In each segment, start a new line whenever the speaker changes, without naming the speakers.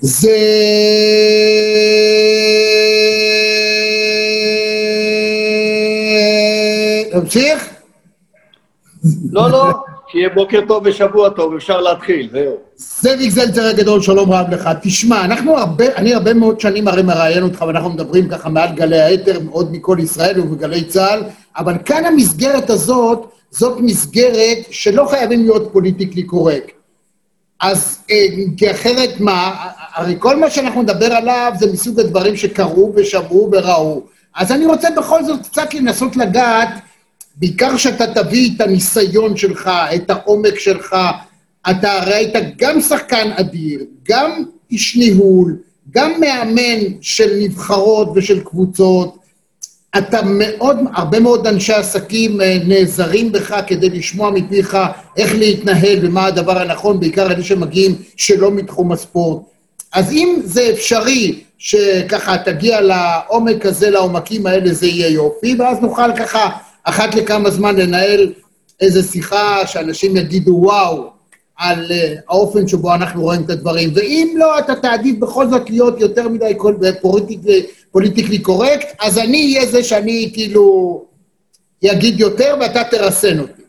זה... נמשיך?
לא, לא, שיהיה בוקר טוב ושבוע טוב, אפשר להתחיל, זהו.
זאביק זלצר הגדול, שלום רב לך. תשמע, אנחנו הרבה, אני הרבה מאוד שנים הרי מראיין אותך, ואנחנו מדברים ככה מעל גלי האתר, עוד מכל ישראל ובגלי צה"ל, אבל כאן המסגרת הזאת, זאת מסגרת שלא חייבים להיות פוליטיקלי קורקט. אז אה, כי אחרת מה, הרי כל מה שאנחנו נדבר עליו זה מסוג הדברים שקרו ושמעו וראו. אז אני רוצה בכל זאת קצת לנסות לגעת, בעיקר שאתה תביא את הניסיון שלך, את העומק שלך, אתה הרי היית גם שחקן אדיר, גם איש ניהול, גם מאמן של נבחרות ושל קבוצות, אתה מאוד, הרבה מאוד אנשי עסקים אה, נעזרים בך כדי לשמוע מפיך איך להתנהל ומה הדבר הנכון, בעיקר אלה שמגיעים שלא מתחום הספורט. אז אם זה אפשרי שככה תגיע לעומק הזה, לעומקים האלה, זה יהיה יופי, ואז נוכל ככה אחת לכמה זמן לנהל איזו שיחה שאנשים יגידו וואו על uh, האופן שבו אנחנו רואים את הדברים. ואם לא, אתה תעדיף בכל זאת להיות יותר מדי politically, politically correct, אז אני אהיה זה שאני כאילו אגיד יותר ואתה תרסן אותי.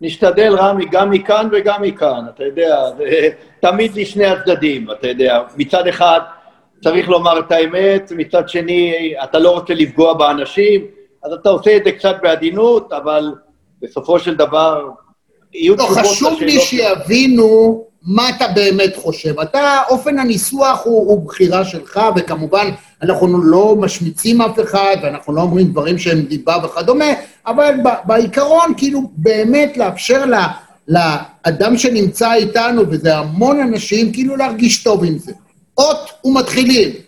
נשתדל, רמי, גם מכאן וגם מכאן, אתה יודע, תמיד לשני הצדדים, אתה יודע. מצד אחד צריך לומר את האמת, מצד שני אתה לא רוצה לפגוע באנשים, אז אתה עושה את זה קצת בעדינות, אבל בסופו של דבר
יהיו לא, תשובות לשאלות. לא, חשוב לי שיבינו מה אתה באמת חושב. אתה, אופן הניסוח הוא, הוא בחירה שלך, וכמובן, אנחנו לא משמיצים אף אחד, ואנחנו לא אומרים דברים שהם דיבה וכדומה, אבל בעיקרון, כאילו, באמת לאפשר לה, לאדם שנמצא איתנו, וזה המון אנשים, כאילו להרגיש טוב עם זה. אות ומתחילים.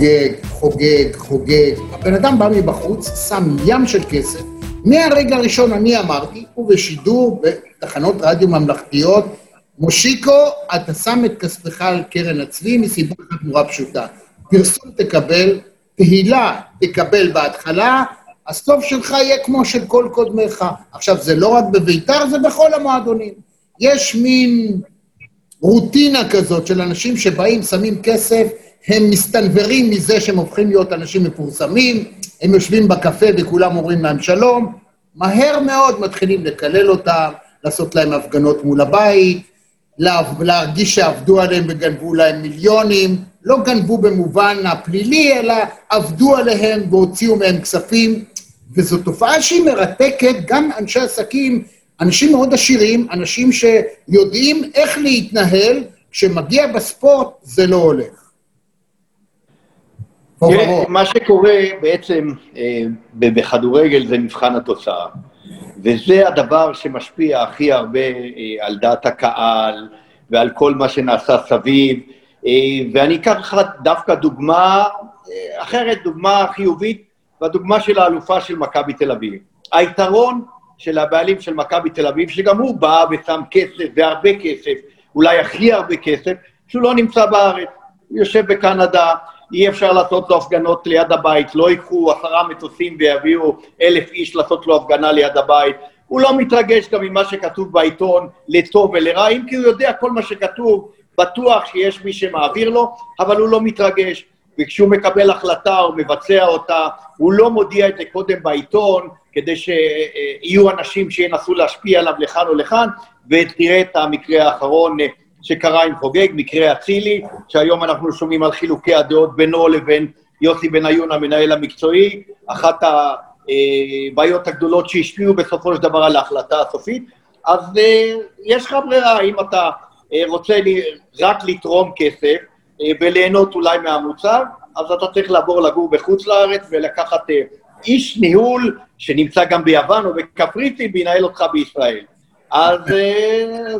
חוגג, חוגג, חוגג. הבן אדם בא מבחוץ, שם ים של כסף. מהרגע הראשון אני אמרתי, ובשידור בתחנות רדיו ממלכתיות, מושיקו, אתה שם את כספך על קרן הצבי מסיבה אחת נורא פשוטה. פרסום תקבל, תהילה תקבל בהתחלה, הסוף שלך יהיה כמו של כל קודמיך. עכשיו, זה לא רק בביתר, זה בכל המועדונים. יש מין רוטינה כזאת של אנשים שבאים, שמים כסף, הם מסתנוורים מזה שהם הופכים להיות אנשים מפורסמים, הם יושבים בקפה וכולם אומרים להם שלום, מהר מאוד מתחילים לקלל אותם, לעשות להם הפגנות מול הבית, להרגיש שעבדו עליהם וגנבו להם מיליונים, לא גנבו במובן הפלילי, אלא עבדו עליהם והוציאו מהם כספים, וזו תופעה שהיא מרתקת, גם אנשי עסקים אנשים מאוד עשירים, אנשים שיודעים איך להתנהל, כשמגיע בספורט זה לא הולך.
מה שקורה בעצם אה, בכדורגל זה מבחן התוצאה, וזה הדבר שמשפיע הכי הרבה אה, על דעת הקהל ועל כל מה שנעשה סביב, אה, ואני אקח לך דווקא דוגמה אחרת, דוגמה חיובית, והדוגמה של האלופה של מכבי תל אביב. היתרון של הבעלים של מכבי תל אביב, שגם הוא בא ושם כסף, והרבה כסף, אולי הכי הרבה כסף, שהוא לא נמצא בארץ. הוא יושב בקנדה, אי אפשר לעשות לו הפגנות ליד הבית, לא ייקחו עשרה מטוסים ויביאו אלף איש לעשות לו הפגנה ליד הבית. הוא לא מתרגש גם ממה שכתוב בעיתון לטוב ולרע, אם כי הוא יודע כל מה שכתוב, בטוח שיש מי שמעביר לו, אבל הוא לא מתרגש. וכשהוא מקבל החלטה או מבצע אותה, הוא לא מודיע את זה קודם בעיתון, כדי שיהיו אנשים שינסו להשפיע עליו לכאן או לכאן, ותראה את המקרה האחרון שקרה עם חוגג, מקרה אצילי, שהיום אנחנו שומעים על חילוקי הדעות בינו לבין יוסי בניון, המנהל המקצועי. אחת הבעיות הגדולות שהשפיעו בסופו של דבר על ההחלטה הסופית, אז יש לך ברירה, אם אתה רוצה רק לתרום כסף וליהנות אולי מהמוצר, אז אתה צריך לעבור לגור בחוץ לארץ ולקחת איש ניהול שנמצא גם ביוון או בקפריסין וינהל אותך בישראל. אז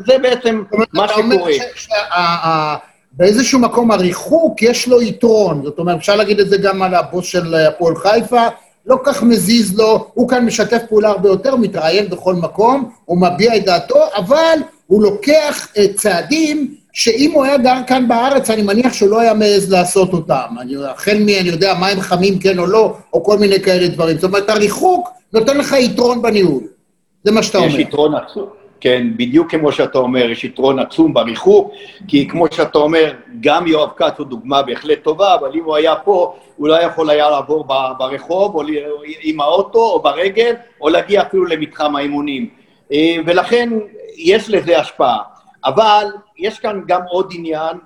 זה בעצם מה שקורה.
באיזשהו מקום הריחוק יש לו יתרון, זאת אומרת, אפשר להגיד את זה גם על הבוס של הפועל חיפה, לא כך מזיז לו, הוא כאן משתף פעולה הרבה יותר, מתראיין בכל מקום, הוא מביע את דעתו, אבל הוא לוקח צעדים שאם הוא היה גר כאן בארץ, אני מניח שהוא לא היה מעז לעשות אותם. אני, החל מ, אני יודע, מים חמים כן או לא, או כל מיני כאלה דברים. זאת אומרת, הריחוק נותן לך יתרון בניהול. זה מה שאתה אומר.
יש יתרון עצום. כן, בדיוק כמו שאתה אומר, יש יתרון עצום בריחוק, כי כמו שאתה אומר, גם יואב כץ הוא דוגמה בהחלט טובה, אבל אם הוא היה פה, הוא לא יכול היה לעבור ברחוב, או עם האוטו, או ברגל, או להגיע אפילו למתחם האימונים. אה, ולכן יש לזה השפעה. אבל יש כאן גם עוד עניין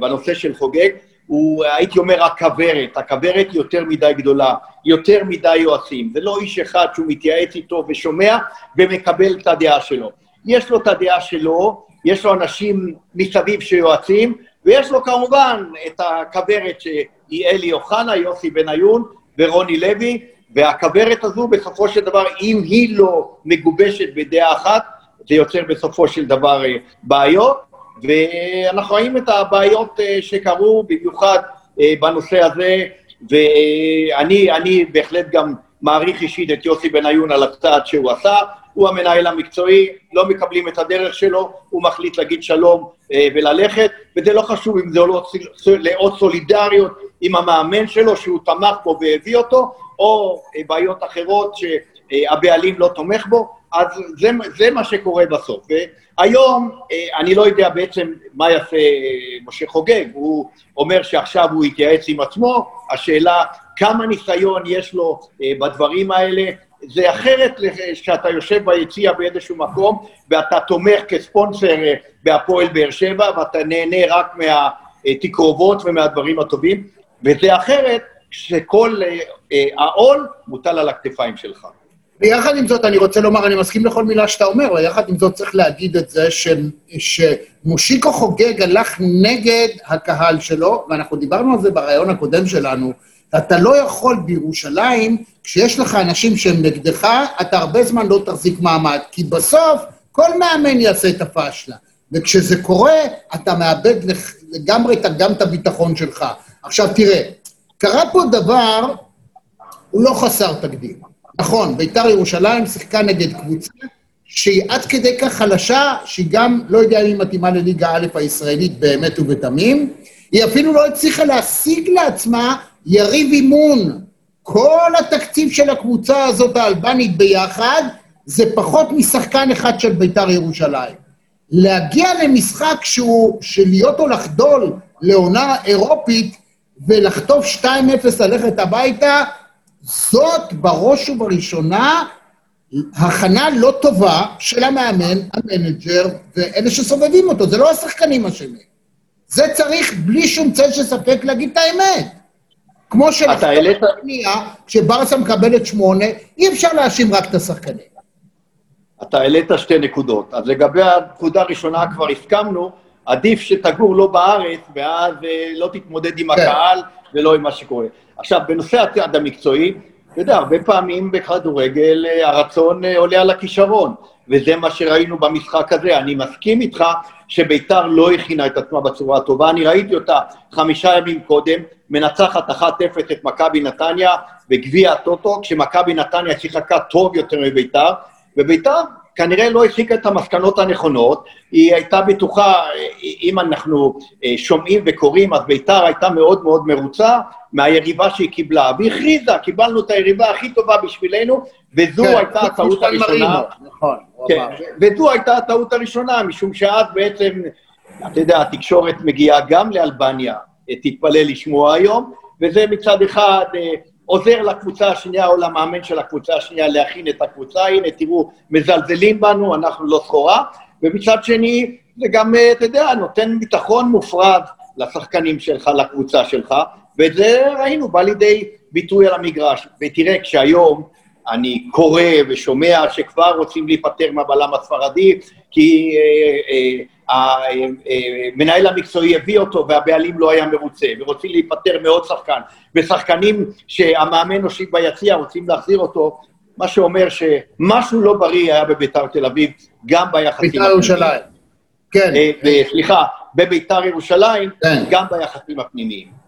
בנושא של חוגג, הוא, הייתי אומר, הכוורת. הכוורת יותר מדי גדולה, יותר מדי יועצים. זה לא איש אחד שהוא מתייעץ איתו ושומע ומקבל את הדעה שלו. יש לו את הדעה שלו, יש לו אנשים מסביב שיועצים, ויש לו כמובן את הכוורת שהיא אלי אוחנה, יוסי בניון ורוני לוי, והכוורת הזו בסופו של דבר, אם היא לא מגובשת בדעה אחת, זה יוצר בסופו של דבר אה, בעיות, ואנחנו רואים את הבעיות אה, שקרו, במיוחד אה, בנושא הזה, ואני בהחלט גם מעריך אישית את יוסי בניון על הצעד שהוא עשה, הוא המנהל המקצועי, לא מקבלים את הדרך שלו, הוא מחליט להגיד שלום אה, וללכת, וזה לא חשוב אם זה לא לעוד סולידריות עם המאמן שלו, שהוא תמך בו והביא אותו, או בעיות אחרות שהבעלים לא תומך בו, אז זה, זה מה שקורה בסוף. והיום, אה, אני לא יודע בעצם מה יעשה משה חוגג, הוא אומר שעכשיו הוא יתייעץ עם עצמו, השאלה כמה ניסיון יש לו בדברים האלה, זה אחרת כשאתה יושב ביציע באיזשהו מקום ואתה תומך כספונסר אה, בהפועל באר שבע ואתה נהנה רק מהתקרובות ומהדברים הטובים, וזה אחרת כשכל אה, אה, העול מוטל על הכתפיים שלך.
ויחד עם זאת, אני רוצה לומר, אני מסכים לכל מילה שאתה אומר, ויחד עם זאת צריך להגיד את זה ש, שמושיקו חוגג הלך נגד הקהל שלו, ואנחנו דיברנו על זה בריאיון הקודם שלנו, אתה לא יכול בירושלים, כשיש לך אנשים שהם נגדך, אתה הרבה זמן לא תחזיק מעמד, כי בסוף כל מאמן יעשה את הפאשלה. וכשזה קורה, אתה מאבד לגמרי גם את הביטחון שלך. עכשיו תראה, קרה פה דבר, הוא לא חסר תקדים. נכון, בית"ר ירושלים שיחקה נגד קבוצה שהיא עד כדי כך חלשה, שהיא גם לא יודע אם היא מתאימה לליגה א' הישראלית באמת ובתמים, היא אפילו לא הצליחה להשיג לעצמה יריב אימון. כל התקציב של הקבוצה הזאת האלבנית ביחד, זה פחות משחקן אחד של בית"ר ירושלים. להגיע למשחק שהוא, שלהיות או לחדול לעונה אירופית ולחטוף 2-0 ללכת הביתה, זאת בראש ובראשונה הכנה לא טובה של המאמן, המנג'ר ואלה שסובבים אותו, זה לא השחקנים אשמים. זה צריך בלי שום צל של ספק להגיד את האמת. כמו שלחתום בקנייה, כשברסה מקבלת שמונה, אי אפשר להאשים רק את השחקנים.
אתה העלית שתי נקודות. אז לגבי הנקודה הראשונה כבר הסכמנו, עדיף שתגור לא בארץ, ואז אה, לא תתמודד עם כן. הקהל ולא עם מה שקורה. עכשיו, בנושא הצעד המקצועי, אתה יודע, הרבה פעמים בכדורגל אה, הרצון אה, עולה על הכישרון, וזה מה שראינו במשחק הזה. אני מסכים איתך שביתר לא הכינה את עצמה בצורה הטובה, אני ראיתי אותה חמישה ימים קודם, מנצחת 1-0 את מכבי נתניה בגביע הטוטו, כשמכבי נתניה שיחקה טוב יותר מביתר, וביתר כנראה לא הסיקה את המסקנות הנכונות, היא הייתה בטוחה, אם אנחנו אה, שומעים וקוראים, אז ביתר הייתה מאוד מאוד מרוצה מהיריבה שהיא קיבלה, והכריזה, קיבלנו את היריבה הכי טובה בשבילנו, וזו כן, הייתה הטעות הראשונה. נכון. כן, וזו הייתה הטעות הראשונה, משום שאז בעצם, אתה יודע, התקשורת מגיעה גם לאלבניה, תתפלא לשמוע היום, וזה מצד אחד אה, עוזר לקבוצה השנייה או למאמן של הקבוצה השנייה להכין את הקבוצה, הנה תראו, מזלזלים בנו, אנחנו לא סחורה, ומצד שני, זה גם, אה, אתה יודע, נותן ביטחון מופרד לשחקנים שלך, לקבוצה שלך, ואת זה ראינו, בא לידי ביטוי על המגרש. ותראה, כשהיום אני קורא ושומע שכבר רוצים להיפטר מהבלם הספרדי, כי אה, אה, המנהל המקצועי הביא אותו והבעלים לא היה מרוצה, ורוצים להיפטר מעוד שחקן, ושחקנים שהמאמן הושיב ביציע רוצים להחזיר אותו, מה שאומר שמשהו לא בריא היה בביתר תל אביב, גם ביחסים...
ביתר ירושלים.
כן. סליחה, בביתר ירושלים, כן. גם ביחסים הפנימיים.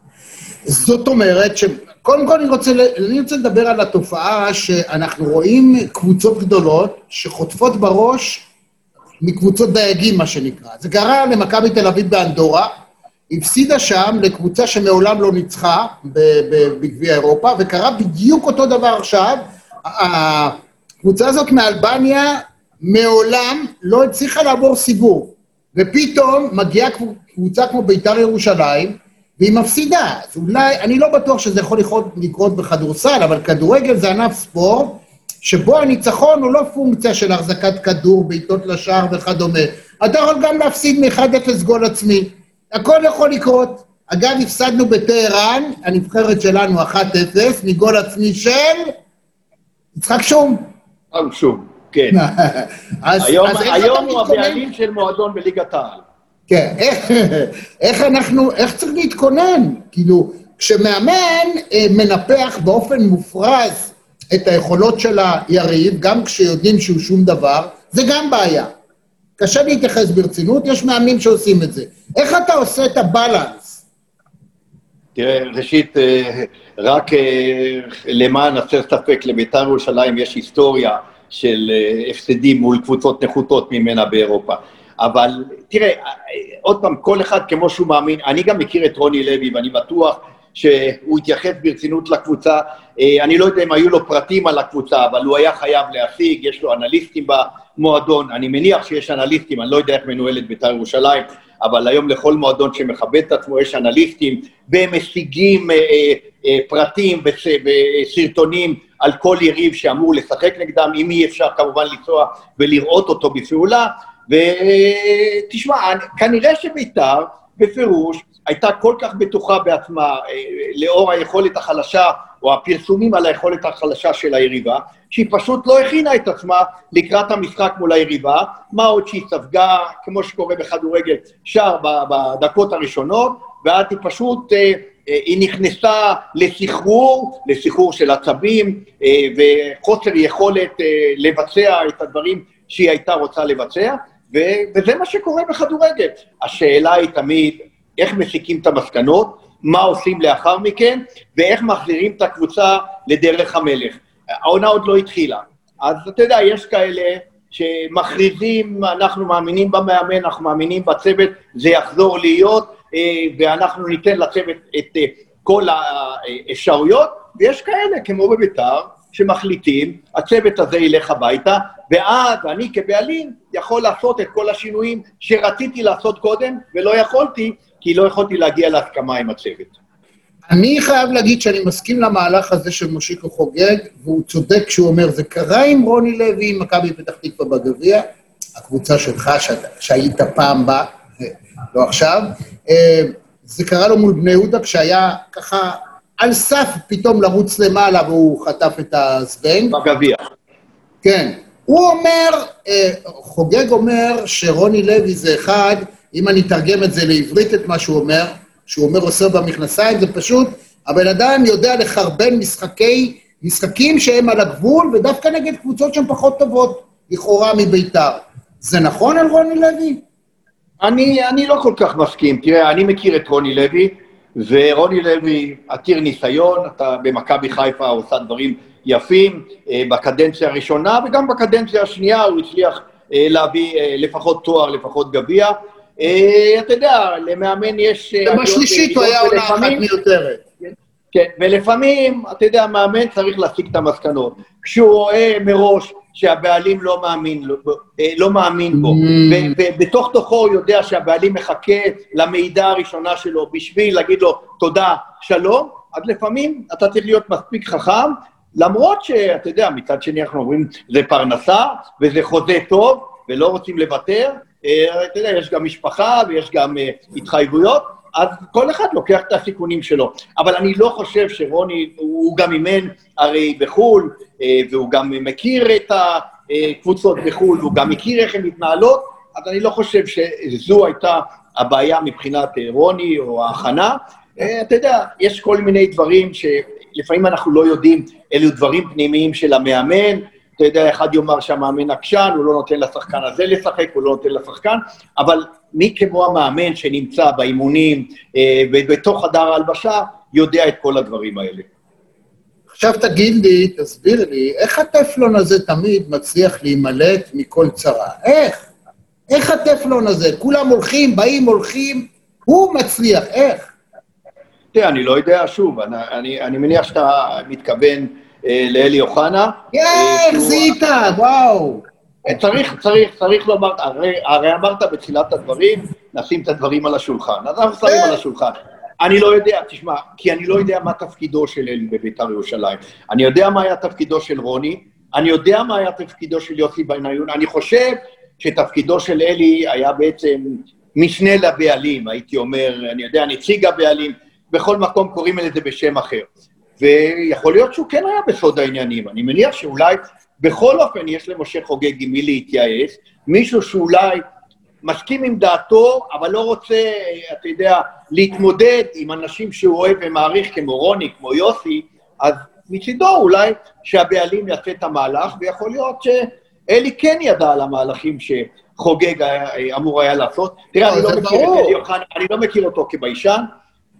זאת אומרת שקודם כל אני רוצה, אני רוצה לדבר על התופעה שאנחנו רואים קבוצות גדולות שחוטפות בראש מקבוצות דייגים, מה שנקרא. זה קרה למכבי תל אביב באנדורה, הפסידה שם לקבוצה שמעולם לא ניצחה בגביע אירופה, וקרה בדיוק אותו דבר עכשיו. הקבוצה הזאת מאלבניה מעולם לא הצליחה לעבור סיבוב, ופתאום מגיעה קבוצה כמו בית"ר ירושלים, והיא מפסידה. אז אולי, אני לא בטוח שזה יכול לקרות בכדורסל, אבל כדורגל זה ענף ספורט, שבו הניצחון הוא לא פונקציה של החזקת כדור, בעיטות לשער וכדומה. אתה יכול גם להפסיד מ-1-0 גול עצמי. הכל יכול לקרות. אגב, הפסדנו בטהרן, הנבחרת שלנו 1-0, מגול עצמי של יצחק שום.
יצחק שום, כן. אז, היום, אז היום הוא הבעלים של מועדון בליגת העל.
כן, איך, איך אנחנו, איך צריך להתכונן? כאילו, כשמאמן אה, מנפח באופן מופרז את היכולות של היריב, גם כשיודעים שהוא שום דבר, זה גם בעיה. קשה להתייחס ברצינות, יש מאמנים שעושים את זה. איך אתה עושה את הבלנס?
תראה, ראשית, אה, רק אה, למען הסר ספק, לבית"ר ירושלים יש היסטוריה של הפסדים מול קבוצות נחותות ממנה באירופה. אבל תראה, עוד פעם, כל אחד כמו שהוא מאמין, אני גם מכיר את רוני לוי ואני בטוח שהוא התייחס ברצינות לקבוצה, אה, אני לא יודע אם היו לו פרטים על הקבוצה, אבל הוא היה חייב להשיג, יש לו אנליסטים במועדון, אני מניח שיש אנליסטים, אני לא יודע איך מנוהלת בית"ר ירושלים, אבל היום לכל מועדון שמכבד את עצמו יש אנליסטים, והם משיגים אה, אה, פרטים וסרטונים על כל יריב שאמור לשחק נגדם, אם אי אפשר כמובן לנסוע ולראות אותו בפעולה, ותשמע, כנראה שבית"ר, בפירוש, הייתה כל כך בטוחה בעצמה, אה, לאור היכולת החלשה, או הפרסומים על היכולת החלשה של היריבה, שהיא פשוט לא הכינה את עצמה לקראת המשחק מול היריבה, מה עוד שהיא ספגה, כמו שקורה בכדורגל, שער בדקות הראשונות, ואז היא פשוט, אה, אה, היא נכנסה לסחרור, לסחרור של עצבים, וחוסר יכולת לבצע את הדברים שהיא הייתה רוצה לבצע, וזה מה שקורה בכדורגל. השאלה היא תמיד, איך מסיקים את המסקנות, מה עושים לאחר מכן, ואיך מחזירים את הקבוצה לדרך המלך. העונה עוד לא התחילה. אז אתה יודע, יש כאלה שמכריזים, אנחנו מאמינים במאמן, אנחנו מאמינים בצוות, זה יחזור להיות, אה, ואנחנו ניתן לצוות את אה, כל האפשרויות, ויש כאלה, כמו בביתר, שמחליטים, הצוות הזה ילך הביתה, ואז אני כבעלים יכול לעשות את כל השינויים שרציתי לעשות קודם ולא יכולתי, כי לא יכולתי להגיע להסכמה עם הצוות.
אני חייב להגיד שאני מסכים למהלך הזה של מושיקו חוגג, והוא צודק כשהוא אומר, זה קרה עם רוני לוי, עם מכבי פתח תקווה בגביע, הקבוצה שלך שהיית פעם בה, לא עכשיו. אה, זה קרה לו מול בני יהודה כשהיה ככה על סף פתאום לרוץ למעלה והוא חטף את הזבנג.
בגביע.
כן. הוא אומר, אה, חוגג אומר שרוני לוי זה אחד אם אני אתרגם את זה לעברית, את מה שהוא אומר, שהוא אומר עושה במכנסיים, זה פשוט, הבן אדם יודע לחרבן משחקי, משחקים שהם על הגבול, ודווקא נגד קבוצות שהן פחות טובות, לכאורה מביתר. זה נכון על רוני לוי?
אני, אני לא כל כך מסכים. תראה, אני מכיר את רוני לוי, ורוני לוי עתיר ניסיון, אתה במכבי חיפה עושה דברים יפים, אה, בקדנציה הראשונה וגם בקדנציה השנייה הוא הצליח אה, להביא אה, לפחות תואר, לפחות גביע. אתה יודע, למאמן יש...
אה, בשלישית הוא היה עונה אחת מיותרת.
כן, ולפעמים, אתה יודע, מאמן צריך להסיק את המסקנות. כשהוא רואה מראש שהבעלים לא מאמין, אה, לא מאמין בו, mm. ובתוך תוכו הוא יודע שהבעלים מחכה למידע הראשונה שלו בשביל להגיד לו תודה, שלום, אז לפעמים אתה צריך להיות מספיק חכם, למרות שאתה יודע, מצד שני אנחנו אומרים, זה פרנסה וזה חוזה טוב ולא רוצים לוותר, אה, אתה יודע, יש גם משפחה ויש גם אה, התחייבויות, אז כל אחד לוקח את הסיכונים שלו. אבל אני לא חושב שרוני, הוא גם אימן הרי בחו"ל, אה, והוא גם מכיר את הקבוצות בחו"ל, והוא גם מכיר איך הן מתנהלות, אז אני לא חושב שזו הייתה הבעיה מבחינת רוני או ההכנה. אתה יודע, יש כל מיני דברים שלפעמים אנחנו לא יודעים, אלו דברים פנימיים של המאמן, אתה יודע, אחד יאמר שהמאמן עקשן, הוא לא נותן לשחקן הזה לשחק, הוא לא נותן לשחקן, אבל מי כמו המאמן שנמצא באימונים אה, ובתוך חדר ההלבשה, יודע את כל הדברים האלה.
עכשיו תגיד לי, תסביר לי, איך הטפלון הזה תמיד מצליח להימלט מכל צרה? איך? איך הטפלון הזה? כולם הולכים, באים, הולכים, הוא מצליח, איך?
תראה, אני לא יודע, שוב, אני, אני, אני מניח שאתה מתכוון אה, לאלי אוחנה.
איך זיהית, וואו.
אה, צריך, צריך, צריך לומר, הרי, הרי אמרת בתחילת הדברים, נשים את הדברים על השולחן. אז אנחנו שמים על השולחן. אני לא יודע, תשמע, כי אני לא יודע מה תפקידו של אלי בבית"ר ירושלים. אני יודע מה היה תפקידו של רוני, אני יודע מה היה תפקידו של יוסי בניון, אני חושב שתפקידו של אלי היה בעצם משנה לבעלים, הייתי אומר, אני יודע, נציג הבעלים, בכל מקום קוראים לזה בשם אחר. ויכול להיות שהוא כן היה בסוד העניינים. אני מניח שאולי בכל אופן יש למשה חוגג עם מי להתייעץ, מישהו שאולי מסכים עם דעתו, אבל לא רוצה, אתה יודע, להתמודד עם אנשים שהוא אוהב ומעריך, כמו רוני, כמו יוסי, אז מצידו אולי שהבעלים יעשה את המהלך, ויכול להיות שאלי כן ידע על המהלכים שחוגג היה, אמור היה לעשות. תראה, אני לא מכיר את אלי אוחנה, אני לא מכיר אותו כביישן,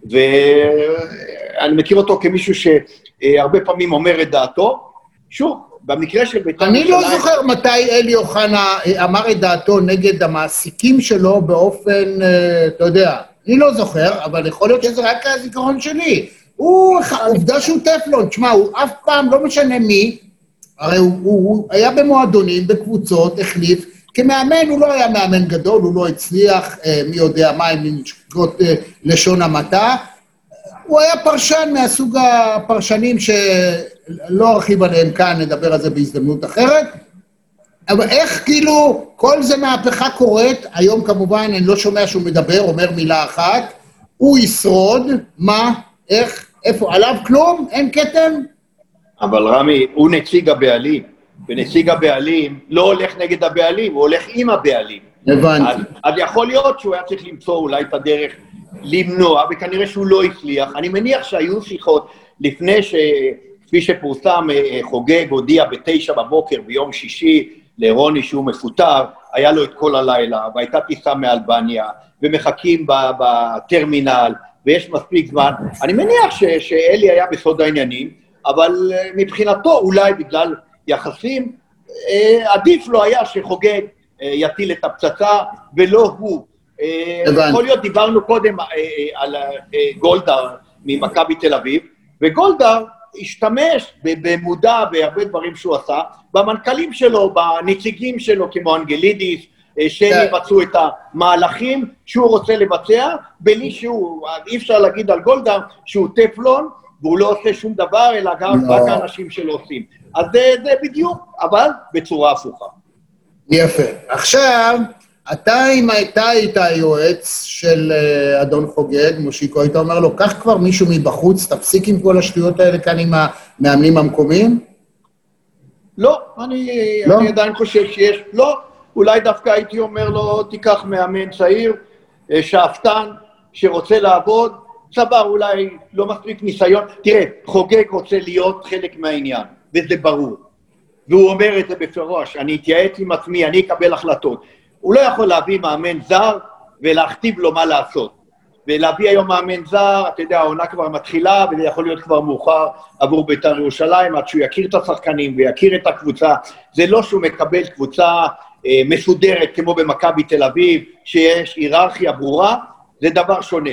ואני מכיר אותו כמישהו שהרבה פעמים אומר את דעתו. שוב, במקרה של בית"ר
אני לא זוכר מתי אלי אוחנה אמר את דעתו נגד המעסיקים שלו באופן, אה, אתה יודע, אני לא זוכר, אבל יכול להיות שזה רק הזיכרון שלי. הוא, עובדה שהוא טפלון, תשמע, הוא אף פעם, לא משנה מי, הרי הוא, הוא, הוא היה במועדונים, בקבוצות, החליף, כמאמן הוא לא היה מאמן גדול, הוא לא הצליח, אה, מי יודע מה אם נשקות אה, לשון המעטה. הוא היה פרשן מהסוג הפרשנים שלא ארחיב עליהם כאן, נדבר על זה בהזדמנות אחרת. אבל איך כאילו כל זה מהפכה קורית, היום כמובן אני לא שומע שהוא מדבר, אומר מילה אחת, הוא ישרוד, מה, איך, איפה, עליו כלום? אין כתם?
אבל רמי, הוא נציג הבעלים. ונציג הבעלים לא הולך נגד הבעלים, הוא הולך עם הבעלים.
הבנתי.
אז, אז יכול להיות שהוא היה צריך למצוא אולי את הדרך למנוע, וכנראה שהוא לא הצליח. אני מניח שהיו שיחות לפני ש... כפי שפורסם, אה, חוגג הודיע בתשע בבוקר ביום שישי לרוני שהוא מפוטר, היה לו את כל הלילה, והייתה טיסה מאלבניה, ומחכים בטרמינל, ויש מספיק זמן. אני מניח ש... שאלי היה בסוד העניינים, אבל אה, מבחינתו, אולי בגלל יחסים, אה, עדיף לו היה שחוגג אה, יטיל את הפצצה, ולא הוא. אה, יכול להיות, דיברנו קודם על גולדהר ממכבי תל אביב, וגולדהר השתמש במודע בהרבה דברים שהוא עשה, במנכ"לים שלו, בנציגים שלו, כמו אנגלידיס, שיבצעו את המהלכים שהוא רוצה לבצע, בלי שהוא, אי אפשר להגיד על גולדהר שהוא טפלון, והוא לא עושה שום דבר, אלא גם לא. רק האנשים שלו עושים. אז זה, זה בדיוק, אבל בצורה הפוכה.
יפה. עכשיו, אתה, אם הייתה היית היועץ של uh, אדון חוגג, מושיקו, היית אומר לו, קח כבר מישהו מבחוץ, תפסיק עם כל השטויות האלה כאן עם המאמנים המקומיים?
לא, אני, לא? אני עדיין חושב שיש, לא, אולי דווקא הייתי אומר לו, תיקח מאמן צעיר, אה, שאפתן, שרוצה לעבוד, צבר אולי לא מספיק ניסיון. תראה, חוגג רוצה להיות חלק מהעניין. וזה ברור. והוא אומר את זה בפרוש, אני אתייעץ עם עצמי, אני אקבל החלטות. הוא לא יכול להביא מאמן זר ולהכתיב לו מה לעשות. ולהביא היום מאמן זר, אתה יודע, העונה כבר מתחילה, וזה יכול להיות כבר מאוחר עבור בית"ר ירושלים, עד שהוא יכיר את השחקנים ויכיר את הקבוצה. זה לא שהוא מקבל קבוצה אה, מסודרת כמו במכבי תל אביב, שיש היררכיה ברורה, זה דבר שונה.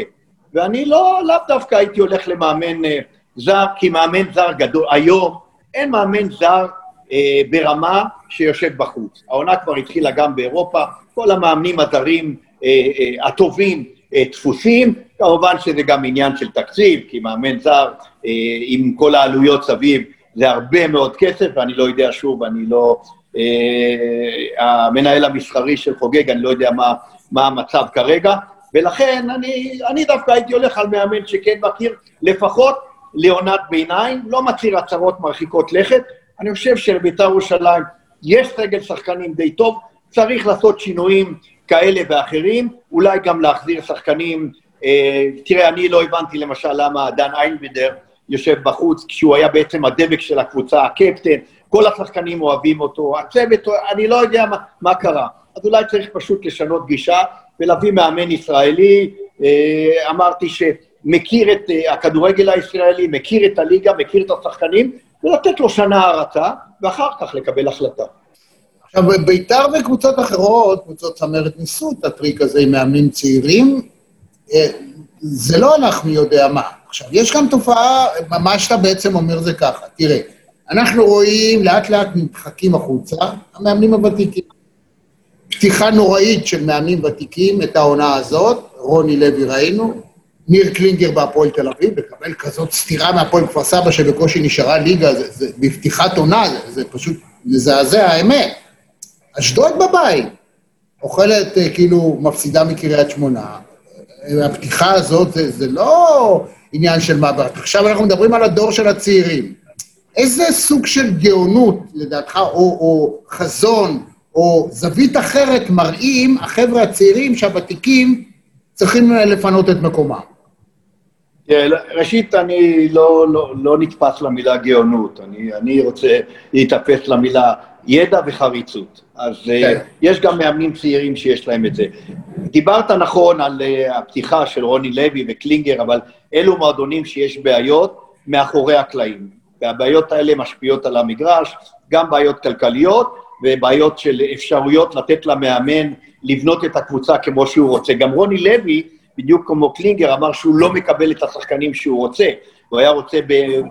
ואני לא, לאו דווקא הייתי הולך למאמן אה, זר, כי מאמן זר גדול, היום אין מאמן זר אה, ברמה שיושב בחוץ. העונה כבר התחילה גם באירופה, כל המאמנים הזרים אה, אה, הטובים אה, דפוסים, כמובן שזה גם עניין של תקציב, כי מאמן זר אה, עם כל העלויות סביב זה הרבה מאוד כסף, ואני לא יודע, שוב, אני לא... אה, המנהל המסחרי של חוגג, אני לא יודע מה, מה המצב כרגע, ולכן אני, אני דווקא הייתי הולך על מאמן שכן מכיר לפחות לעונת ביניים, לא מצהיר הצהרות מרחיקות לכת. אני חושב שלבית"ר ירושלים יש סגל שחקנים די טוב, צריך לעשות שינויים כאלה ואחרים, אולי גם להחזיר שחקנים, אה, תראה, אני לא הבנתי למשל למה דן איינבדר יושב בחוץ, כשהוא היה בעצם הדבק של הקבוצה, הקפטן, כל השחקנים אוהבים אותו, הצוות, אני לא יודע מה, מה קרה. אז אולי צריך פשוט לשנות גישה ולהביא מאמן ישראלי. אה, אמרתי שמכיר את אה, הכדורגל הישראלי, מכיר את הליגה, מכיר את השחקנים, ולתת לו שנה הרצה, ואחר כך לקבל החלטה.
עכשיו, בית"ר וקבוצות אחרות, קבוצות צמרת, ניסו את הטריק הזה עם מאמנים צעירים. אה, זה לא מי יודע מה. עכשיו, יש כאן תופעה, מה שאתה בעצם אומר זה ככה, תראה, אנחנו רואים לאט לאט נדחקים החוצה, המאמנים הוותיקים. פתיחה נוראית של מאמנים ותיקים, את העונה הזאת, רוני לוי ראינו, ניר קלינגר בהפועל תל אביב, לקבל כזאת סתירה מהפועל כפר סבא שבקושי נשארה ליגה, זה, זה בפתיחת עונה, זה, זה פשוט מזעזע, האמת. אשדוד בבית, אוכלת, אה, כאילו, מפסידה מקריית שמונה. הפתיחה הזאת זה, זה לא עניין של מעברת. עכשיו אנחנו מדברים על הדור של הצעירים. איזה סוג של גאונות, לדעתך, או, או חזון, או זווית אחרת מראים החבר'ה הצעירים שהוותיקים צריכים לפנות את מקומם?
ראשית, אני לא, לא, לא נתפס למילה גאונות, אני, אני רוצה להתאפס למילה ידע וחריצות. אז אה, כן. יש גם מאמנים צעירים שיש להם את זה. דיברת נכון על uh, הפתיחה של רוני לוי וקלינגר, אבל אלו מועדונים שיש בעיות מאחורי הקלעים. והבעיות האלה משפיעות על המגרש, גם בעיות כלכליות ובעיות של אפשרויות לתת למאמן לבנות את הקבוצה כמו שהוא רוצה. גם רוני לוי, בדיוק כמו קלינגר, אמר שהוא לא מקבל את השחקנים שהוא רוצה. הוא היה רוצה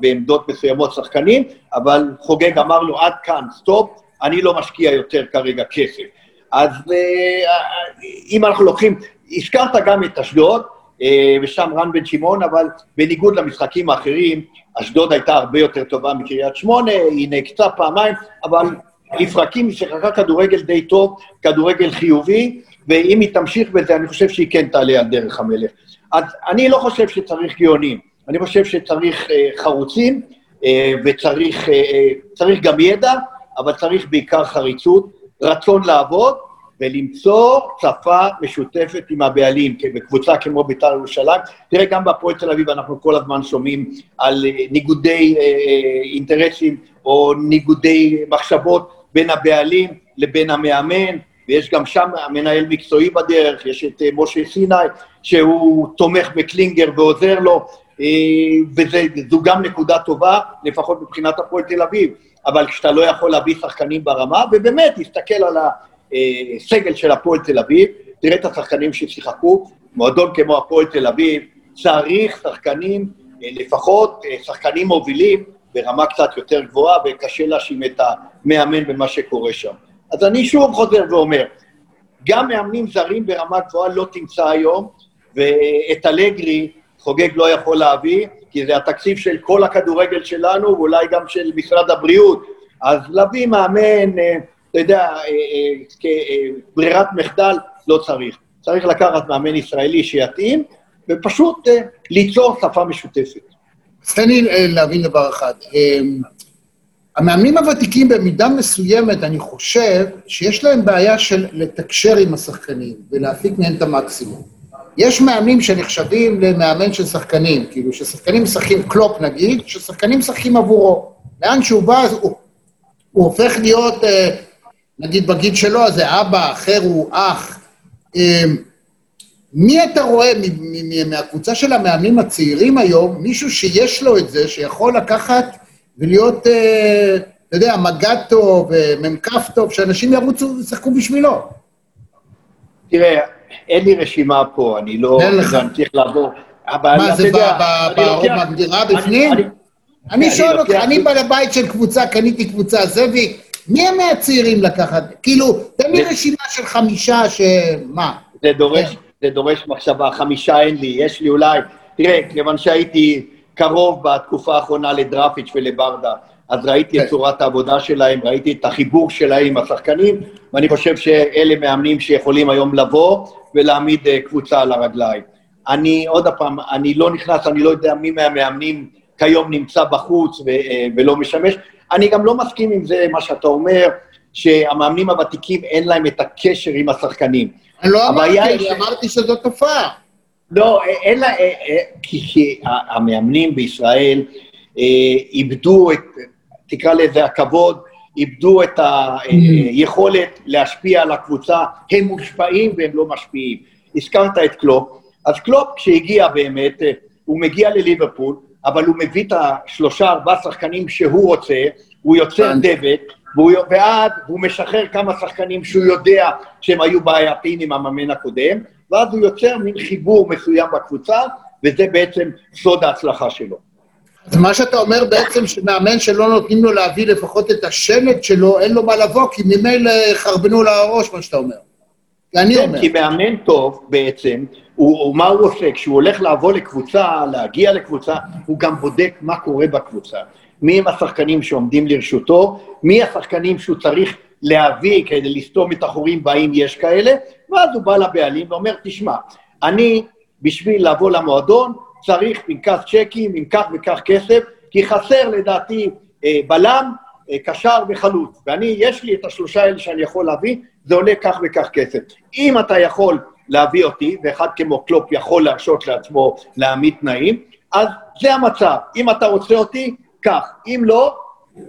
בעמדות מסוימות שחקנים, אבל חוגג אמר לו, עד כאן, סטופ, אני לא משקיע יותר כרגע כסף. אז אה, אם אנחנו לוקחים, הזכרת גם את אשדוד, אה, ושם רן בן שמעון, אבל בניגוד למשחקים האחרים, אשדוד הייתה הרבה יותר טובה מקריית שמונה, היא נעקצה פעמיים, אבל לפרקים שיחקה כדורגל די טוב, כדורגל חיובי, ואם היא תמשיך בזה, אני חושב שהיא כן תעלה על דרך המלך. אז אני לא חושב שצריך גאונים, אני חושב שצריך uh, חרוצים, uh, וצריך uh, גם ידע, אבל צריך בעיקר חריצות, רצון לעבוד, ולמצוא שפה משותפת עם הבעלים, בקבוצה כמו בית"ר ירושלים. תראה, גם בהפועל תל אביב אנחנו כל הזמן שומעים על ניגודי אינטרסים או ניגודי מחשבות בין הבעלים לבין המאמן, ויש גם שם מנהל מקצועי בדרך, יש את אה, משה סיני, שהוא תומך בקלינגר ועוזר לו, אה, וזו גם נקודה טובה, לפחות מבחינת הפועל תל אביב. אבל כשאתה לא יכול להביא שחקנים ברמה, ובאמת, תסתכל על הסגל של הפועל תל אביב, תראה את השחקנים ששיחקו, מועדון כמו הפועל תל אביב, צריך שחקנים, אה, לפחות שחקנים מובילים, ברמה קצת יותר גבוהה, וקשה להאשים את המאמן במה שקורה שם. אז אני שוב חוזר ואומר, גם מאמנים זרים ברמה גבוהה לא תמצא היום, ואת אלגרי חוגג לא יכול להביא, כי זה התקציב של כל הכדורגל שלנו, ואולי גם של משרד הבריאות. אז להביא מאמן, אה, אתה יודע, אה, אה, כברירת מחדל, לא צריך. צריך לקחת מאמן ישראלי שיתאים, ופשוט ליצור שפה משותפת.
אז תן לי להבין דבר אחד. המאמנים הוותיקים במידה מסוימת, אני חושב, שיש להם בעיה של לתקשר עם השחקנים ולהפיק מהם את המקסימום. יש מאמנים שנחשבים למאמן של שחקנים, כאילו ששחקנים משחקים קלופ נגיד, ששחקנים משחקים עבורו. לאן שהוא בא, הוא, הוא הופך להיות, אה, נגיד בגיל שלו, אז זה אבא, אחר הוא אח. אה, מי אתה רואה מהקבוצה של המאמנים הצעירים היום, מישהו שיש לו את זה, שיכול לקחת ולהיות, אה, אתה יודע, מג"ד טוב, מ"כ טוב, שאנשים ירוצו וישחקו בשבילו.
תראה, אין לי רשימה פה, אני לא...
אין לך.
אני צריך לעבור.
מה, זה בגדירה בפנים? אני שואל אותך, אני בעל הבית של קבוצה, קניתי קבוצה, זאביק, מי הם מהצעירים לקחת? כאילו, תן לי רשימה של חמישה ש... מה?
זה דורש, זה דורש מחשבה, חמישה אין לי, יש לי אולי... תראה, כיוון שהייתי... קרוב בתקופה האחרונה לדרפיץ' ולברדה. אז ראיתי את
כן.
צורת העבודה שלהם, ראיתי את החיבור שלהם עם השחקנים, ואני חושב שאלה מאמנים שיכולים היום לבוא ולהעמיד אה, קבוצה על הרגליים. אני, עוד פעם, אני לא נכנס, אני לא יודע מי מהמאמנים כיום נמצא בחוץ ו- אה, ולא משמש. אני גם לא מסכים עם זה, מה שאתה אומר, שהמאמנים הוותיקים אין להם את הקשר עם השחקנים.
אני לא אמרתי, אני
ש-
אמרתי שזו תופעה.
לא, אין לה... אה, אה, כי, כי המאמנים בישראל אה, איבדו את, תקרא לזה הכבוד, איבדו את היכולת להשפיע על הקבוצה, הם מושפעים והם לא משפיעים. הזכרת את קלופ, אז קלופ כשהגיע באמת, אה, הוא מגיע לליברפול, אבל הוא מביא את השלושה, ארבעה שחקנים שהוא רוצה, הוא יוצר. דבק, והוא, ואז הוא משחרר כמה שחקנים שהוא יודע שהם היו בעייתיים עם המאמן הקודם, ואז הוא יוצר מין חיבור מסוים בקבוצה, וזה בעצם סוד ההצלחה שלו.
אז מה שאתה אומר בעצם שמאמן שלא נותנים לו להביא לפחות את השלט שלו, אין לו מה לבוא, כי ממילא חרבנו לו הראש, מה שאתה אומר. אני
כן,
אומר.
כי מאמן טוב בעצם, הוא, הוא, מה הוא עושה? כשהוא הולך לבוא לקבוצה, להגיע לקבוצה, הוא גם בודק מה קורה בקבוצה. מי הם השחקנים שעומדים לרשותו, מי השחקנים שהוא צריך להביא כדי לסתום את החורים והאם יש כאלה, ואז הוא בא לבעלים ואומר, תשמע, אני, בשביל לבוא למועדון, צריך פנקס צ'קים עם כך וכך כסף, כי חסר לדעתי אה, בלם, אה, קשר וחלוץ, ואני, יש לי את השלושה האלה שאני יכול להביא, זה עולה כך וכך כסף. אם אתה יכול להביא אותי, ואחד כמו קלופ יכול להרשות לעצמו להעמיד תנאים, אז זה המצב. אם אתה רוצה אותי, כך. אם לא,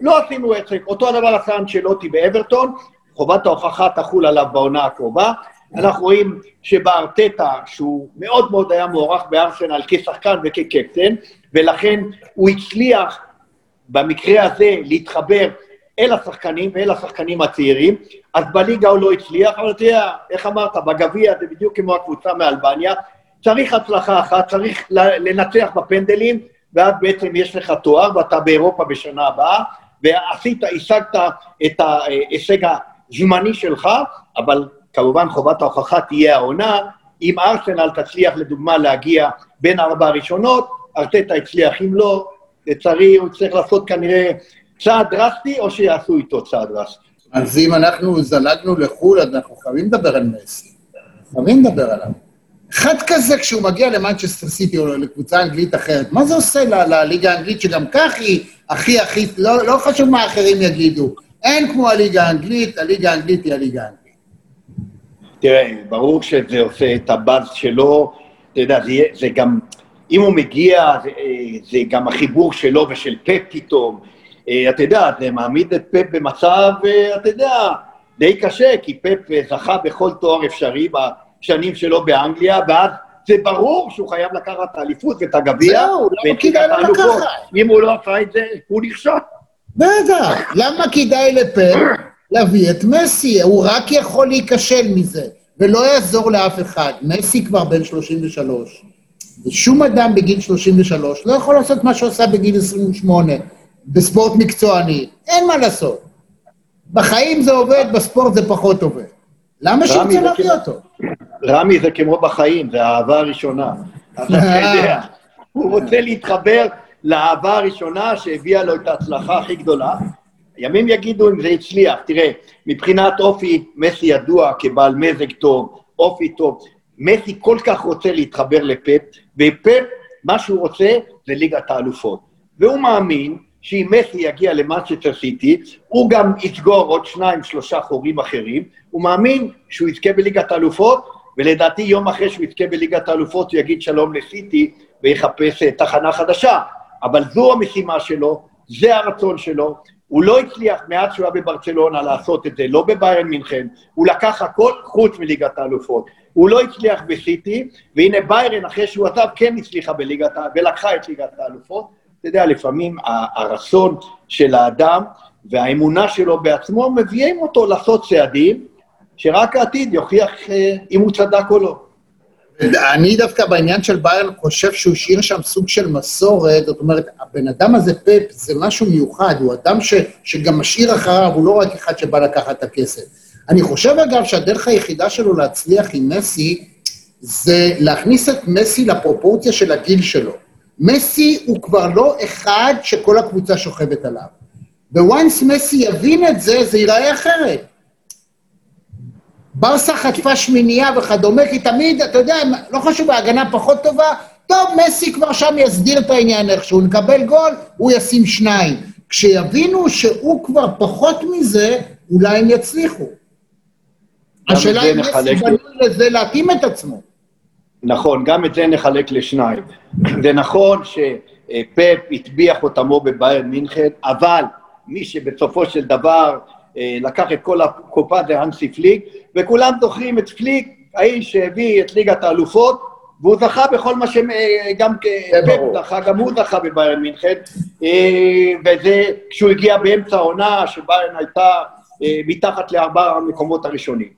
לא עשינו עסק. אותו הדבר עשה אנצ'לוטי באברטון, חובת ההוכחה תחול עליו בעונה הקרובה. אנחנו רואים שבארטטה, שהוא מאוד מאוד היה מוערך בארסנל כשחקן וכקפטן, ולכן הוא הצליח במקרה הזה להתחבר אל השחקנים ואל השחקנים הצעירים, אז בליגה הוא לא הצליח, אבל אתה יודע, איך אמרת, בגביע זה בדיוק כמו הקבוצה מאלבניה, צריך הצלחה אחת, צריך לנצח בפנדלים, ואז בעצם יש לך תואר ואתה באירופה בשנה הבאה, ועשית, השגת את ההישג הזמני שלך, אבל כמובן חובת ההוכחה תהיה העונה, אם ארסנל תצליח לדוגמה להגיע בין הארבע הראשונות, ארטטה הצליח, אם לא, לצערי הוא צריך לעשות כנראה צעד דרסטי, או שיעשו איתו צעד דרסטי.
אז אם אנחנו זלגנו לחו"ל, אז אנחנו חייבים לדבר על מסי. חייבים לדבר עליו. אחד כזה, כשהוא מגיע למנצ'סטר סיטי או לקבוצה אנגלית אחרת, מה זה עושה לליגה האנגלית, שגם כך היא הכי הכי, לא, לא חשוב מה אחרים יגידו. אין כמו הליגה האנגלית, הליגה האנגלית היא הליגה האנגלית.
תראה, ברור שזה עושה את הבאז שלו, אתה יודע, זה, זה גם, אם הוא מגיע, זה, אה, זה גם החיבור שלו ושל פפ פתאום. אה, אתה יודע, זה מעמיד את פפ במצב, אה, אתה יודע, די קשה, כי פפ אה, זכה בכל תואר אפשרי בשנים שלו באנגליה, ואז זה ברור שהוא חייב לקחת את האליפות ואת הגביע,
זהו, למה כדאי לו. לקחת?
אם הוא לא עשה את זה, הוא נכשל.
בטח, למה כדאי לפפ להביא את מסי? הוא רק יכול להיכשל מזה, ולא יעזור לאף אחד. מסי כבר בן 33, ושום אדם בגיל 33 לא יכול לעשות מה שהוא עשה בגיל 28 בספורט מקצועני. אין מה לעשות. בחיים זה עובד, בספורט זה פחות עובד. למה שירצה להביא אותו?
רמי זה כמו בחיים, זה האהבה הראשונה. אז אתה יודע, הוא רוצה להתחבר לאהבה הראשונה שהביאה לו את ההצלחה הכי גדולה. ימים יגידו אם זה הצליח. תראה, מבחינת אופי, מסי ידוע כבעל מזג טוב, אופי טוב. מסי כל כך רוצה להתחבר לפפ, ופפ, מה שהוא רוצה זה ליגת האלופות. והוא מאמין שאם מסי יגיע למנצ'סטר סיטי, הוא גם יסגור עוד שניים, שלושה חורים אחרים. הוא מאמין שהוא יזכה בליגת האלופות, ולדעתי יום אחרי שהוא יזכה בליגת האלופות הוא יגיד שלום לסיטי ויחפש אה, תחנה חדשה. אבל זו המשימה שלו, זה הרצון שלו. הוא לא הצליח מאז שהוא היה בברצלונה לעשות את זה, לא בביירן מינכן, הוא לקח הכל חוץ מליגת האלופות. הוא לא הצליח בסיטי, והנה ביירן, אחרי שהוא עזב, כן הצליחה בליגת. ולקחה את ליגת האלופות. אתה יודע, לפעמים הרצון של האדם והאמונה שלו בעצמו מביאים אותו לעשות צעדים, שרק העתיד יוכיח אה, אם הוא צדק או לא.
אני דווקא בעניין של ביירן חושב שהוא השאיר שם סוג של מסורת, זאת אומרת, הבן אדם הזה, פפ, זה משהו מיוחד, הוא אדם ש, שגם משאיר אחריו, הוא לא רק אחד שבא לקחת את הכסף. אני חושב, אגב, שהדרך היחידה שלו להצליח עם מסי, זה להכניס את מסי לפרופורציה של הגיל שלו. מסי הוא כבר לא אחד שכל הקבוצה שוכבת עליו. וואנס מסי יבין את זה, זה ייראה אחרת. ברסה חטפה שמינייה וכדומה, כי תמיד, אתה יודע, לא חשוב, ההגנה פחות טובה, טוב, מסי כבר שם יסדיר את העניין איכשהו, נקבל גול, הוא ישים שניים. כשיבינו שהוא כבר פחות מזה, אולי הם יצליחו. השאלה אם מסי בנוי לזה להתאים את עצמו.
נכון, גם את זה נחלק לשניים. זה נכון שפפ הטביע חותמו בביירן מינכן, אבל מי שבסופו של דבר אה, לקח את כל הקופה זה האנסי פליק, וכולם זוכרים את פליק, האיש שהביא את ליגת האלופות, והוא זכה בכל מה שגם אה, פפ זכה, גם הוא זכה בביירן מינכן, אה, וזה כשהוא הגיע באמצע העונה, שביירן הייתה מתחת לארבע המקומות הראשונים.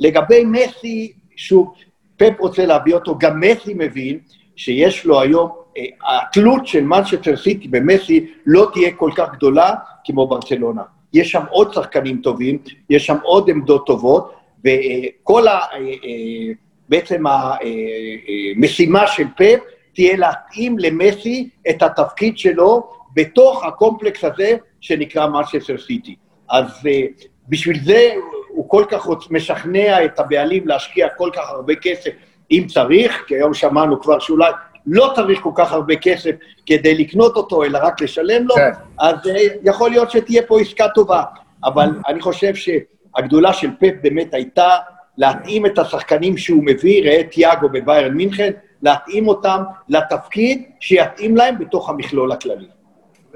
לגבי מסי, שוב, פפ רוצה להביא אותו, גם מסי מבין שיש לו היום, התלות של מנצ'סטר סיטי במסי לא תהיה כל כך גדולה כמו ברצלונה. יש שם עוד שחקנים טובים, יש שם עוד עמדות טובות, וכל ה... בעצם המשימה של פפ תהיה להתאים למסי את התפקיד שלו בתוך הקומפלקס הזה שנקרא מנצ'סטר סיטי. אז בשביל זה הוא כל כך משכנע את הבעלים להשקיע כל כך הרבה כסף, אם צריך, כי היום שמענו כבר שאולי לא צריך כל כך הרבה כסף כדי לקנות אותו, אלא רק לשלם לו, כן. אז אה, יכול להיות שתהיה פה עסקה טובה. אבל אני חושב שהגדולה של פפ באמת הייתה להתאים את השחקנים שהוא מביא, ראה תיאגו בביירן מינכן, להתאים אותם לתפקיד שיתאים להם בתוך המכלול הכללי.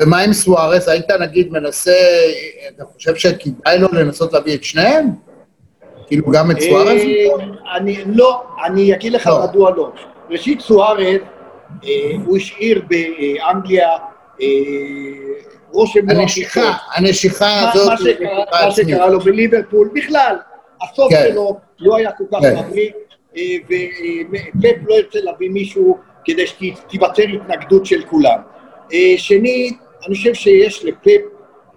ומה עם סוארס? היית נגיד מנסה, אתה חושב שכדאי לו לנסות להביא את שניהם? כאילו גם את סוארס?
אה, אני לא, אני אגיד לך לא. מדוע לא. ראשית, סוארס אה, הוא השאיר באנגליה אה, רושם
הנשיכה, הנשיכה הזאת...
מה שקרה לו בליברפול, בכלל, הסוף כן. שלו לא היה כל כך כן. מבריק, אה, ופפ לא ירצה להביא מישהו כדי שתיווצר התנגדות של כולם. שנית, אני חושב שיש לפפ,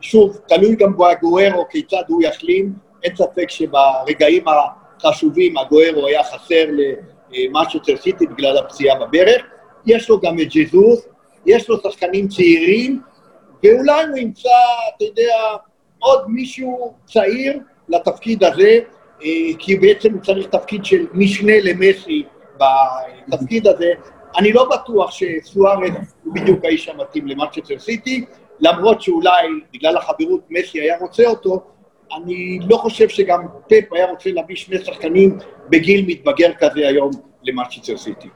שוב, תלוי גם באגוארו כיצד הוא יחלים, אין ספק שברגעים החשובים הגוארו היה חסר למאצ'טר סיטי בגלל הפציעה בברך, יש לו גם את ג'זוס, יש לו שחקנים צעירים, ואולי הוא ימצא, אתה יודע, עוד מישהו צעיר לתפקיד הזה, אה, כי בעצם הוא צריך תפקיד של משנה למסי בתפקיד הזה. אני לא בטוח שסוארץ הוא בדיוק האיש המתאים למנצ'סטר סיטי, למרות שאולי בגלל החברות מסי היה רוצה אותו, אני לא חושב שגם פפ היה רוצה להביא שני שחקנים בגיל מתבגר כזה היום למנצ'סטר סיטי.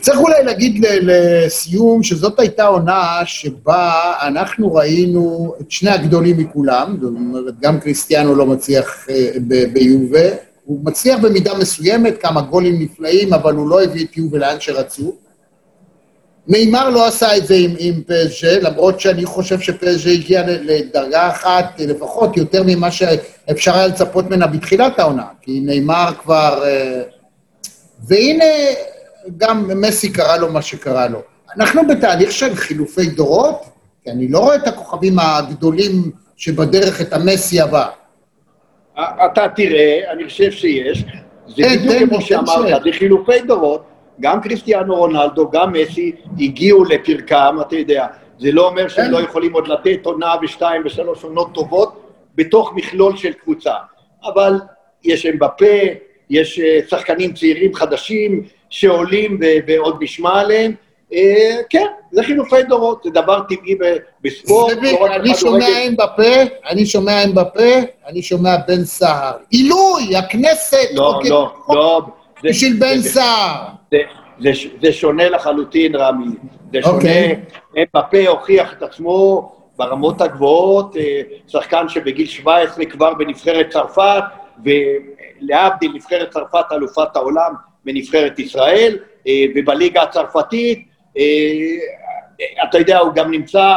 צריך אולי להגיד לסיום שזאת הייתה עונה שבה אנחנו ראינו את שני הגדולים מכולם, זאת אומרת, גם קריסטיאנו לא מצליח אה, ביובה, הוא מצליח במידה מסוימת, כמה גולים נפלאים, אבל הוא לא הביא את יובה לאן שרצו. נאמר לא עשה את זה עם, עם פז'ה, למרות שאני חושב שפז'ה הגיע לדרגה אחת, לפחות יותר ממה שאפשר היה לצפות ממנה בתחילת העונה, כי נאמר כבר... אה, והנה, גם מסי קרה לו מה שקרה לו. אנחנו בתהליך של חילופי דורות, כי אני לא רואה את הכוכבים הגדולים שבדרך את המסי הבא.
אתה תראה, אני חושב שיש. זה בדיוק כמו שאמרת, זה חילופי דורות. גם קריסטיאנו רונלדו, גם מסי, הגיעו לפרקם, אתה יודע. זה לא אומר שהם לא יכולים עוד לתת עונה ושתיים ושלוש עונות טובות בתוך מכלול של קבוצה. אבל יש אמבפה, יש אה, שחקנים צעירים חדשים, שעולים ועוד נשמע עליהם. אה, כן, זה חילופי דורות, זה דבר טבעי בספורט.
זאביק, לא אני שומע עם בפה, אני שומע עם בפה, אני שומע בן סער. עילוי, הכנסת.
לא, אוקיי. לא, לא.
בשביל בן סער.
זה שונה לחלוטין, רמי. זה שונה. אוקיי. בפה הוכיח את עצמו ברמות הגבוהות, אה, שחקן שבגיל 17 כבר בנבחרת צרפת, ולהבדיל, נבחרת צרפת אלופת העולם, בנבחרת ישראל, אה, ובליגה הצרפתית, אתה יודע, הוא גם נמצא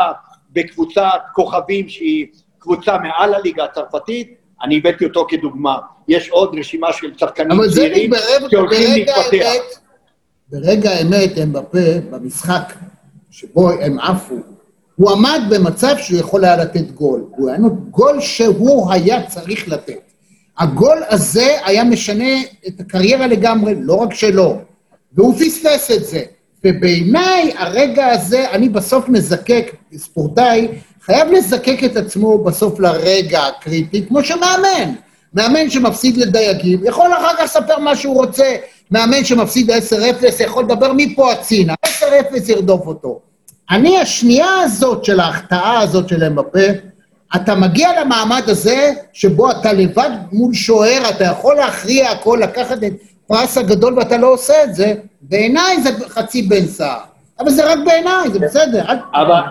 בקבוצת כוכבים שהיא קבוצה מעל הליגה הצרפתית, אני הבאתי אותו כדוגמה. יש עוד רשימה של שחקנים צעירים שהולכים להתפתח.
ברגע האמת, הם בפה, במשחק שבו הם עפו, הוא עמד במצב שהוא יכול היה לתת גול. הוא היה גול שהוא היה צריך לתת. הגול הזה היה משנה את הקריירה לגמרי, לא רק שלו, והוא פספס את זה. ובעיניי, הרגע הזה, אני בסוף מזקק, ספורטאי, חייב לזקק את עצמו בסוף לרגע הקריטי, כמו שמאמן. מאמן שמפסיד לדייגים, יכול אחר כך לספר מה שהוא רוצה. מאמן שמפסיד 10-0 יכול לדבר מפה הצינה, 10-0 ירדוף אותו. אני, השנייה הזאת של ההחטאה הזאת של אמבפה, אתה מגיע למעמד הזה שבו אתה לבד מול שוער, אתה יכול להכריע הכל, לקחת את פרס הגדול ואתה לא עושה את זה, בעיניי זה חצי בן סער. אבל זה רק בעיניי, זה בסדר.
אבל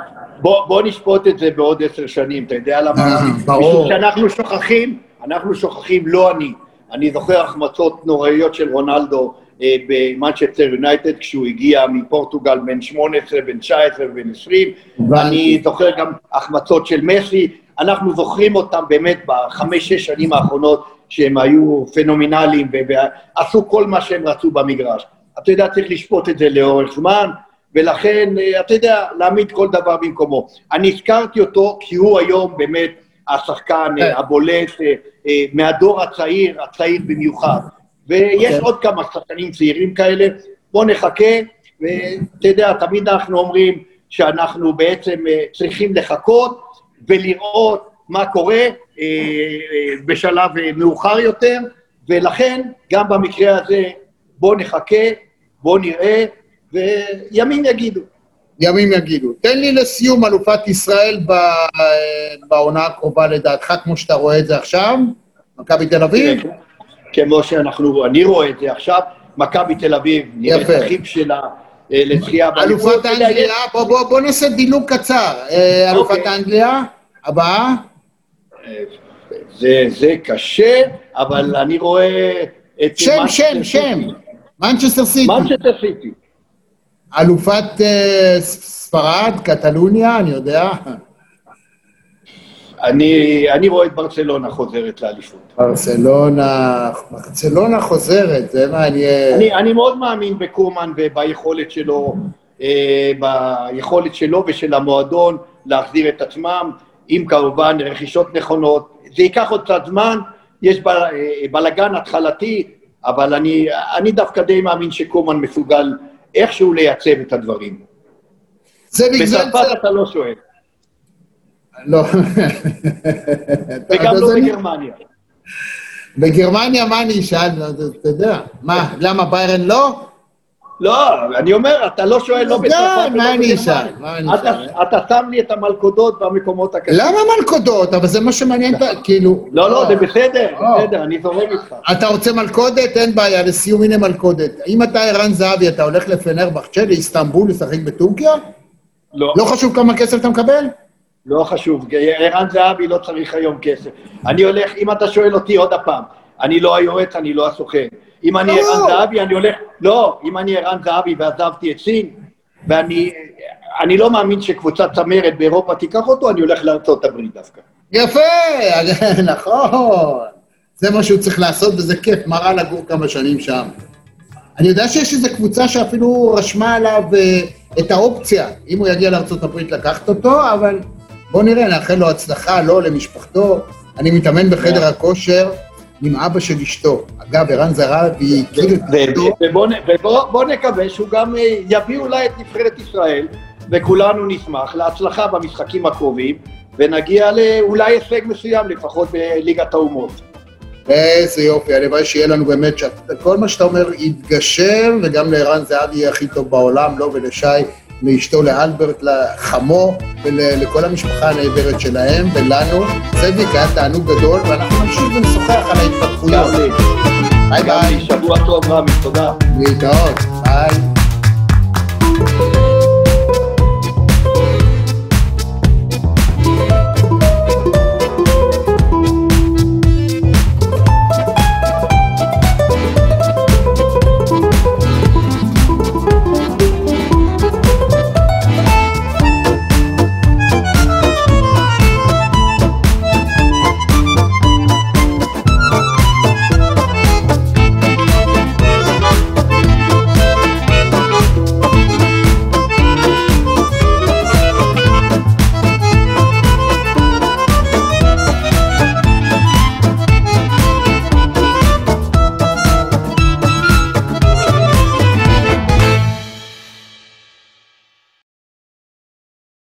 בוא, נשפוט את זה בעוד עשר שנים, אתה יודע למה?
אה, ברור.
משום שאנחנו שוכחים, אנחנו שוכחים, לא אני. אני זוכר החמצות נוראיות של רונלדו אה, במנצ'סטר יונייטד, כשהוא הגיע מפורטוגל בן 18, בן 19 ובן 20.
הבנתי.
אני זוכר גם החמצות של מסי. אנחנו זוכרים אותם באמת בחמש-שש שנים האחרונות, שהם היו פנומנליים ועשו כל מה שהם רצו במגרש. אתה יודע, צריך לשפוט את זה לאורך זמן, ולכן, אה, אתה יודע, להעמיד כל דבר במקומו. אני הזכרתי אותו כי הוא היום באמת השחקן
כן.
אה, הבולט אה, מהדור הצעיר, הצעיר במיוחד. ויש
כן.
עוד כמה שחקנים צעירים כאלה, בוא נחכה, ואתה יודע, תמיד אנחנו אומרים שאנחנו בעצם צריכים לחכות ולראות מה קורה אה, אה, בשלב אה, מאוחר יותר, ולכן גם במקרה הזה בוא נחכה, בוא נראה, וימים יגידו.
ימים יגידו. תן לי לסיום אלופת ישראל בעונה הקרובה לדעתך, כמו שאתה רואה את זה עכשיו, מכבי תל אביב?
תראה, כמו שאנחנו, אני רואה את זה עכשיו, מכבי תל אביב, נראית
יפה.
אחיו אה, לזכייה.
אלופת
באליפות, אתה יודע,
אנגליה, בוא, בוא, בוא נעשה דילוג קצר. אה, אלופת
אוקיי.
אנגליה, הבאה?
זה, זה קשה, אבל אני רואה את...
שם, שם, שם. מנצ'סטר סיטי.
מנצ'סטר סיטי.
אלופת אה, ספרד, קטלוניה, אני יודע.
אני, אני רואה את ברצלונה חוזרת לאליפות.
ברצלונה, ברצלונה חוזרת, זה מעניין.
אני, אני מאוד מאמין בקומן וביכולת שלו, אה, ביכולת שלו ושל המועדון להחזיר את עצמם, עם כמובן רכישות נכונות. זה ייקח עוד קצת זמן, יש בל, אה, בלגן התחלתי, אבל אני, אני דווקא די מאמין שקומן מסוגל איכשהו לייצב את הדברים.
זה בגלל
בצרפת אתה לא שואל,
לא.
וגם לא בגרמניה.
בגרמניה, מה אני אשאל? אתה יודע. מה, למה ביירן לא?
לא, אני אומר, אתה לא שואל לא
די,
בצרפת ולא? בגרמניה.
מה אני אשאל?
אתה שם לי את המלכודות במקומות הקשים.
למה מלכודות? אבל זה מה שמעניין, ה- כאילו...
לא, לא, זה בסדר,
לא.
בסדר, אני זורם איתך.
אתה רוצה מלכודת? אין בעיה, לסיום הנה מלכודת. אם אתה ערן זהבי, אתה הולך לפנרבחצ'ה, לאיסטנבול, לשחק בטורקיה?
לא,
לא חשוב כמה כסף אתה מקבל?
לא חשוב, ערן זהבי לא צריך היום כסף. אני הולך, אם אתה שואל אותי עוד הפעם, אני לא היועץ, אני לא הסוכן. אם אני. ערן זהבי, אני הולך... לא, אם אני ערן זהבי ועזבתי את סין, ואני אני לא מאמין שקבוצת צמרת באירופה תיקח אותו, אני הולך לארצות הברית דווקא.
יפה, נכון. זה מה שהוא צריך לעשות, וזה כיף, מה רע לגור כמה שנים שם. אני יודע שיש איזו קבוצה שאפילו רשמה עליו אה, את האופציה, אם הוא יגיע לארה"ב לקחת אותו, אבל בואו נראה, נאחל לו הצלחה, לו, למשפחתו. אני מתאמן בחדר הכושר עם אבא של אשתו. אגב, ערן זהבי הכיר את אשתו.
ובוא נ- ובוא- בוא נקווה שהוא גם אה, יביא אולי את נבחרת ישראל, וכולנו נשמח להצלחה במשחקים הקרובים, ונגיע לאולי הישג מסוים, לפחות בליגת האומות.
איזה יופי, הלוואי שיהיה לנו באמת, שכל מה שאתה אומר יתגשם, וגם לערן זהבי יהיה הכי טוב בעולם, לו ולשי, לאשתו, לאלברט, לחמו, ולכל המשפחה הנהדרת שלהם, ולנו. זאביק, היה תענוג גדול, ואנחנו נמשיך ונשוחח על ההתפתחויות. ביי ביי,
שבוע טוב רמי, תודה.
להתראות, ביי.